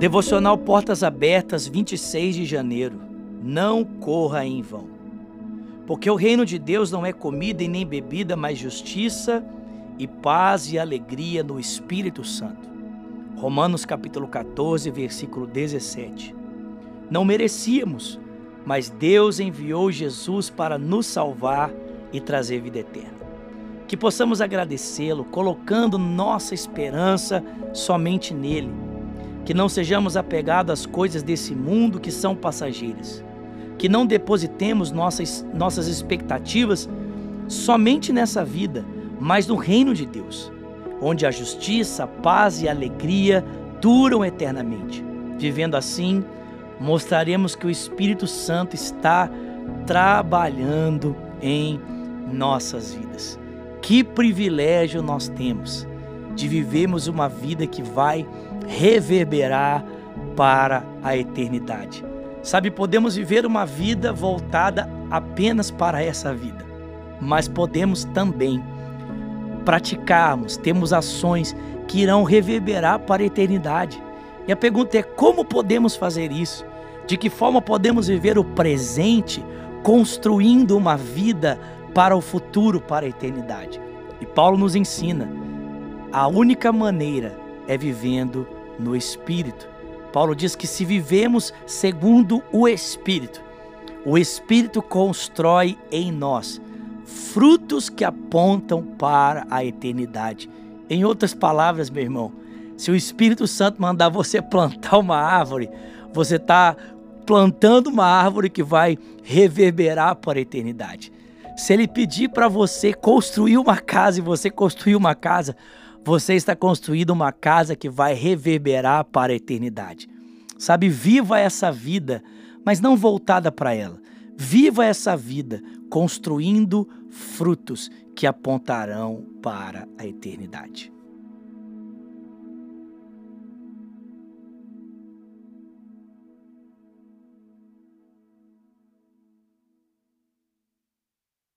Devocional Portas Abertas, 26 de janeiro. Não corra em vão. Porque o reino de Deus não é comida e nem bebida, mas justiça e paz e alegria no Espírito Santo. Romanos capítulo 14, versículo 17. Não merecíamos, mas Deus enviou Jesus para nos salvar e trazer vida eterna. Que possamos agradecê-lo, colocando nossa esperança somente nele que não sejamos apegados às coisas desse mundo que são passageiras, que não depositemos nossas, nossas expectativas somente nessa vida, mas no reino de Deus, onde a justiça, a paz e a alegria duram eternamente. Vivendo assim, mostraremos que o Espírito Santo está trabalhando em nossas vidas. Que privilégio nós temos de vivermos uma vida que vai reverberar para a eternidade. Sabe, podemos viver uma vida voltada apenas para essa vida, mas podemos também praticarmos, temos ações que irão reverberar para a eternidade. E a pergunta é: como podemos fazer isso? De que forma podemos viver o presente, construindo uma vida para o futuro, para a eternidade? E Paulo nos ensina: a única maneira é vivendo no Espírito. Paulo diz que se vivemos segundo o Espírito, o Espírito constrói em nós frutos que apontam para a eternidade. Em outras palavras, meu irmão, se o Espírito Santo mandar você plantar uma árvore, você está plantando uma árvore que vai reverberar para a eternidade. Se ele pedir para você construir uma casa e você construir uma casa, você está construindo uma casa que vai reverberar para a eternidade. Sabe, viva essa vida, mas não voltada para ela. Viva essa vida construindo frutos que apontarão para a eternidade.